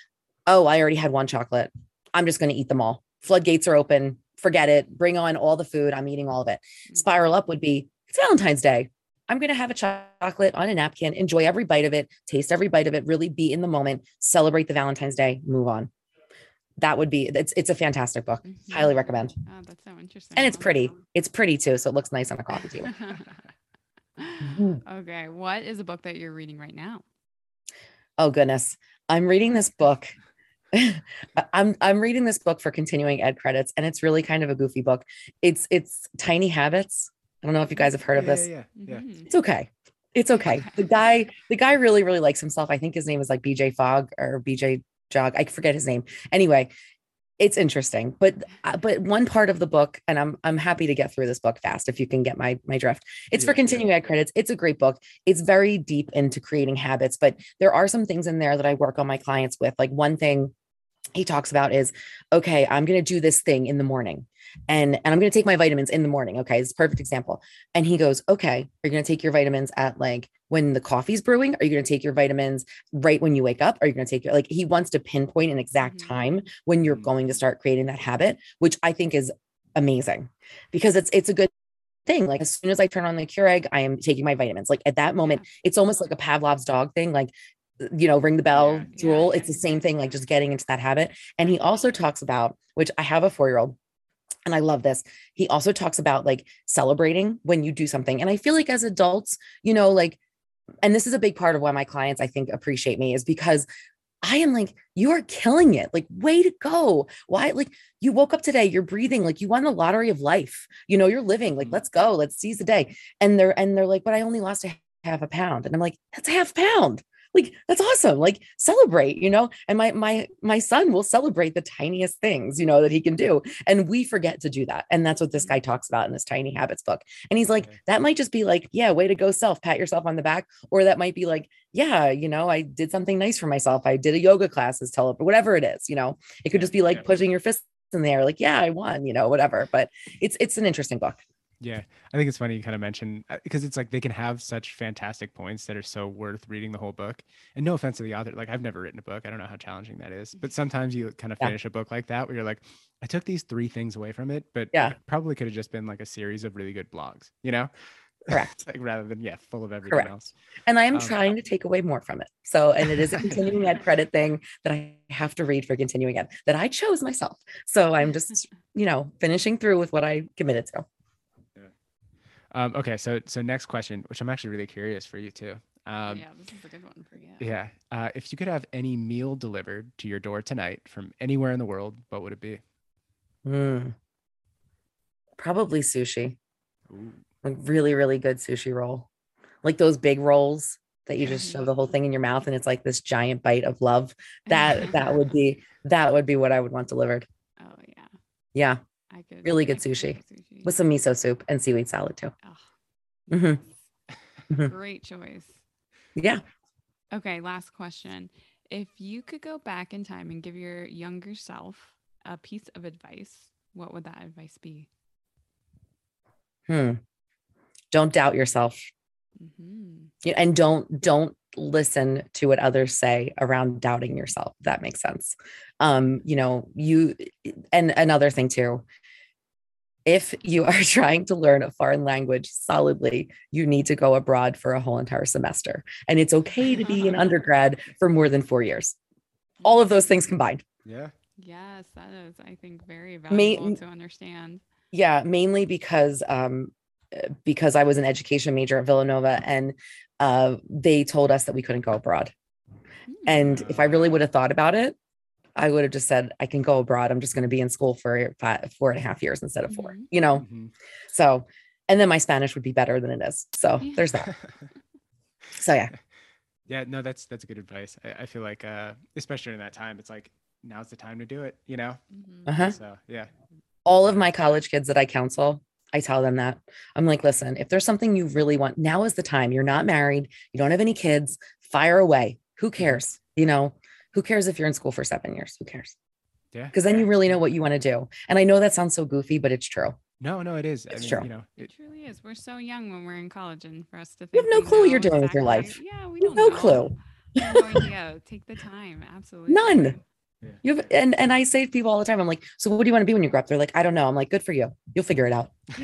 oh, I already had one chocolate. I'm just going to eat them all floodgates are open, forget it, bring on all the food. I'm eating all of it. Mm. Spiral up would be it's Valentine's Day. I'm going to have a chocolate on a napkin, enjoy every bite of it, taste every bite of it, really be in the moment, celebrate the Valentine's Day, move on. That would be it's it's a fantastic book. Mm-hmm. Highly recommend. Oh, that's so interesting. And it's pretty. It's pretty too, so it looks nice on a coffee table. Mm-hmm. okay, what is a book that you're reading right now? Oh goodness. I'm reading this book I'm I'm reading this book for continuing ed credits, and it's really kind of a goofy book. It's it's Tiny Habits. I don't know if you guys have heard of this. Yeah, yeah, yeah. Mm-hmm. It's okay. It's okay. The guy, the guy really, really likes himself. I think his name is like BJ Fogg or BJ Jog. I forget his name. Anyway, it's interesting but uh, but one part of the book and i'm i'm happy to get through this book fast if you can get my my drift it's yeah, for continuing yeah. ed credits it's a great book it's very deep into creating habits but there are some things in there that i work on my clients with like one thing he talks about is okay i'm going to do this thing in the morning and and i'm going to take my vitamins in the morning okay it's a perfect example and he goes okay are you going to take your vitamins at like when the coffee's brewing are you going to take your vitamins right when you wake up are you going to take your like he wants to pinpoint an exact mm-hmm. time when you're going to start creating that habit which i think is amazing because it's it's a good thing. Like as soon as I turn on the Keurig, I am taking my vitamins. Like at that moment, it's almost like a Pavlov's dog thing. Like you know, ring the bell yeah, drool. Yeah, it's the same thing, like just getting into that habit. And he also talks about, which I have a four year old, and I love this. He also talks about like celebrating when you do something. And I feel like as adults, you know, like, and this is a big part of why my clients, I think, appreciate me is because I am like, you are killing it. Like, way to go. Why? Like, you woke up today, you're breathing, like you won the lottery of life. You know, you're living. Like, mm-hmm. let's go. Let's seize the day. And they're and they're like, but I only lost a half a pound. And I'm like, that's a half pound like that's awesome like celebrate you know? And my my my son will celebrate the tiniest things you know that he can do and we forget to do that and that's what this mm-hmm. guy talks about in this tiny habits book and he's like that might just be like yeah way to go self pat yourself on the back or that might be like yeah you know i did something nice for myself i did a yoga classes tell it whatever it is you know? It could just be like pushing your fist in there like yeah i won you know whatever but it's it's an interesting book yeah, I think it's funny you kind of mentioned because uh, it's like they can have such fantastic points that are so worth reading the whole book. And no offense to the author, like I've never written a book. I don't know how challenging that is, but sometimes you kind of finish yeah. a book like that where you're like, I took these three things away from it, but yeah, probably could have just been like a series of really good blogs, you know? Correct. like rather than yeah, full of everything Correct. else. And I am um, trying to take away more from it. So, and it is a continuing ed credit thing that I have to read for continuing ed that I chose myself. So I'm just, you know, finishing through with what I committed to. Um, okay, so so next question, which I'm actually really curious for you too. Um, yeah, this is a good one for you. Yeah, uh, if you could have any meal delivered to your door tonight from anywhere in the world, what would it be? Mm. Probably sushi. Ooh. Like really, really good sushi roll, like those big rolls that you just shove the whole thing in your mouth and it's like this giant bite of love. That that would be that would be what I would want delivered. Oh yeah. Yeah. I could really good sushi. sushi. with some miso soup and seaweed salad too. Oh, mm-hmm. Great choice. Yeah. Okay, last question. If you could go back in time and give your younger self a piece of advice, what would that advice be? Hmm. Don't doubt yourself. Mm-hmm. And don't don't listen to what others say around doubting yourself. that makes sense. Um, you know, you and another thing too if you are trying to learn a foreign language solidly, you need to go abroad for a whole entire semester. And it's okay to be an undergrad for more than four years. All of those things combined. Yeah. Yes, that is, I think, very valuable Ma- to understand. Yeah, mainly because um, because I was an education major at Villanova and uh, they told us that we couldn't go abroad. And if I really would have thought about it, I would have just said, I can go abroad. I'm just going to be in school for five, four and a half years instead of 4 mm-hmm. you know? Mm-hmm. So, and then my Spanish would be better than it is. So yeah. there's that. so, yeah. Yeah, no, that's, that's a good advice. I, I, feel like, uh, especially in that time, it's like, now's the time to do it, you know? Mm-hmm. Uh-huh. So, yeah. All of my college kids that I counsel, I tell them that. I'm like, listen, if there's something you really want, now is the time. You're not married, you don't have any kids, fire away. Who mm-hmm. cares? You know, who cares if you're in school for seven years? Who cares? Yeah. Because then you really know what you want to do. And I know that sounds so goofy, but it's true. No, no, it is. It's I mean, true. You know, it, it, truly is. We're so young when we're in college, and for us to think you have no clue what you're doing exactly, with your life. Yeah, we don't no know. clue. no idea. Take the time. Absolutely. None. Yeah. You have, and and I say to people all the time, I'm like, so what do you want to be when you grow up? They're like, I don't know. I'm like, good for you. You'll figure it out.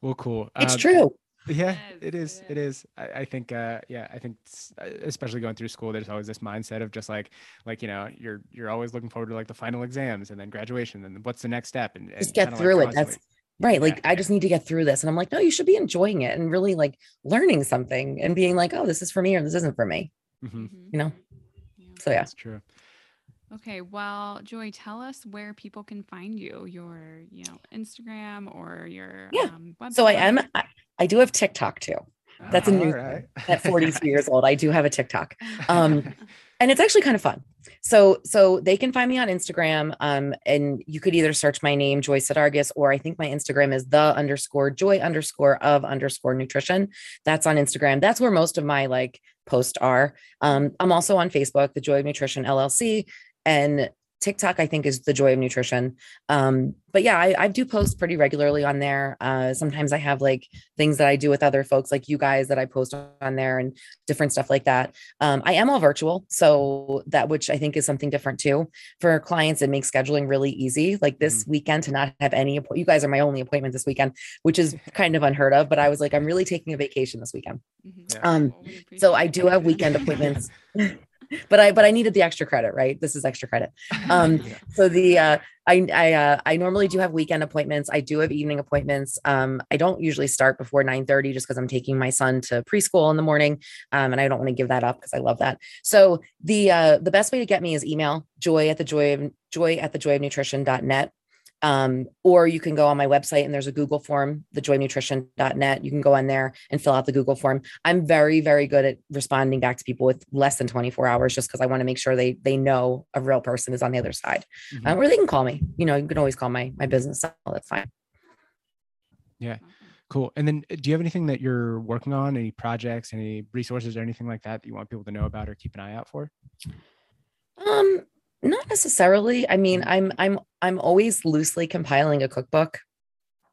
well, cool. It's um, true. Yeah, yes, it is. It is. I, I think. Uh, yeah, I think, uh, especially going through school, there's always this mindset of just like, like you know, you're you're always looking forward to like the final exams and then graduation and what's the next step and, just get through like it. That's right. Yeah. Like I just need to get through this, and I'm like, no, you should be enjoying it and really like learning something and being like, oh, this is for me or this isn't for me. Mm-hmm. mm-hmm. You know. Yeah. So yeah, that's true. Okay, well, Joy, tell us where people can find you, your, you know, Instagram or your yeah. Um, website. So I am, I, I, do have TikTok too. That's a new right. at 43 years old. I do have a TikTok. Um, and it's actually kind of fun. So, so they can find me on Instagram. Um, and you could either search my name, Joy Saudargas, or I think my Instagram is the underscore joy underscore of underscore nutrition. That's on Instagram. That's where most of my like posts are. Um, I'm also on Facebook, the Joy of Nutrition LLC and TikTok, I think, is the joy of nutrition. Um, but yeah, I, I, do post pretty regularly on there. Uh, sometimes I have like things that I do with other folks, like you guys, that I post on there and different stuff like that. Um, I am all virtual, so that which I think is something different too for clients. It makes scheduling really easy. Like this mm-hmm. weekend to not have any. You guys are my only appointment this weekend, which is kind of unheard of. But I was like, I'm really taking a vacation this weekend. Mm-hmm. Yeah. Um, so I do have weekend appointments. but I but I needed the extra credit, right? This is extra credit. Um, yeah. so the uh, I I uh, I normally do have weekend appointments. I do have evening appointments. Um, I don't usually start before nine thirty just because I'm taking my son to preschool in the morning, um, and I don't want to give that up because I love that. So the uh, the best way to get me is email joy at the joy of joy at the joy of nutrition.net. Um, or you can go on my website and there's a Google form, thejoynutrition.net. You can go on there and fill out the Google form. I'm very, very good at responding back to people with less than 24 hours just because I want to make sure they they know a real person is on the other side. Mm-hmm. Um, or they can call me. You know, you can always call my my business. That's fine. Yeah. Cool. And then uh, do you have anything that you're working on, any projects, any resources or anything like that that you want people to know about or keep an eye out for? Um, not necessarily. I mean, mm. I'm I'm I'm always loosely compiling a cookbook.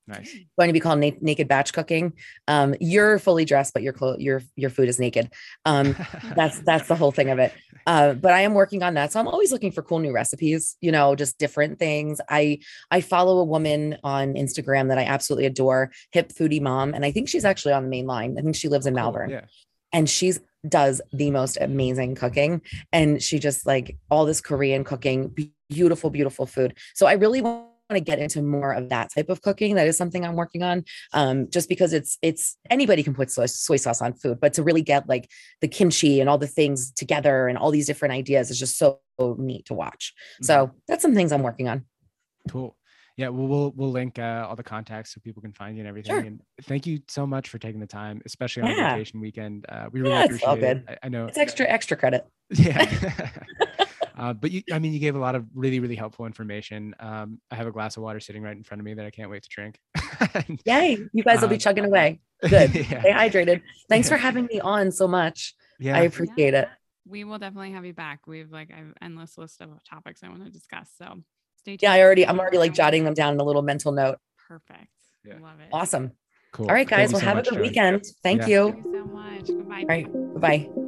Nice. Going to be called na- Naked Batch Cooking. Um, you're fully dressed, but your clo- your your food is naked. Um, that's that's the whole thing of it. Uh, but I am working on that, so I'm always looking for cool new recipes. You know, just different things. I I follow a woman on Instagram that I absolutely adore, Hip Foodie Mom, and I think she's actually on the main line. I think she lives in cool. Malvern. Yeah. And she's does the most amazing cooking. And she just like all this korean cooking beautiful beautiful food. So i really want to get into more of that type of cooking. That is something i'm working on um, just because it's it's anybody can put soy, soy sauce on food but to really get like the kimchi and all the things together and all these different ideas is just so neat to watch. So mm-hmm. that's some things i'm working on. Cool yeah, we'll we'll, we'll link uh, all the contacts so people can find you and everything. Sure. And thank you so much for taking the time, especially on yeah. vacation weekend. Uh, we really yeah, appreciate it. I, I, know it's extra extra credit. Yeah. uh, but you, I mean, you gave a lot of really really helpful information. Um, I have a glass of water sitting right in front of me that I can't wait to drink. Yay! You guys will be um, chugging away. Good. yeah. Stay hydrated. Thanks yeah. for having me on so much. Yeah, I appreciate it. We will definitely have you back. We've like an endless list of topics I want to discuss. So Stay tuned. Yeah, I already, I'm already like jotting them down in a little mental note. Perfect. Yeah. Love it. Awesome. Cool. All right, guys. Thank well, have so a good weekend. Thank yeah. you. Thank you so much. Goodbye. All right. Bye.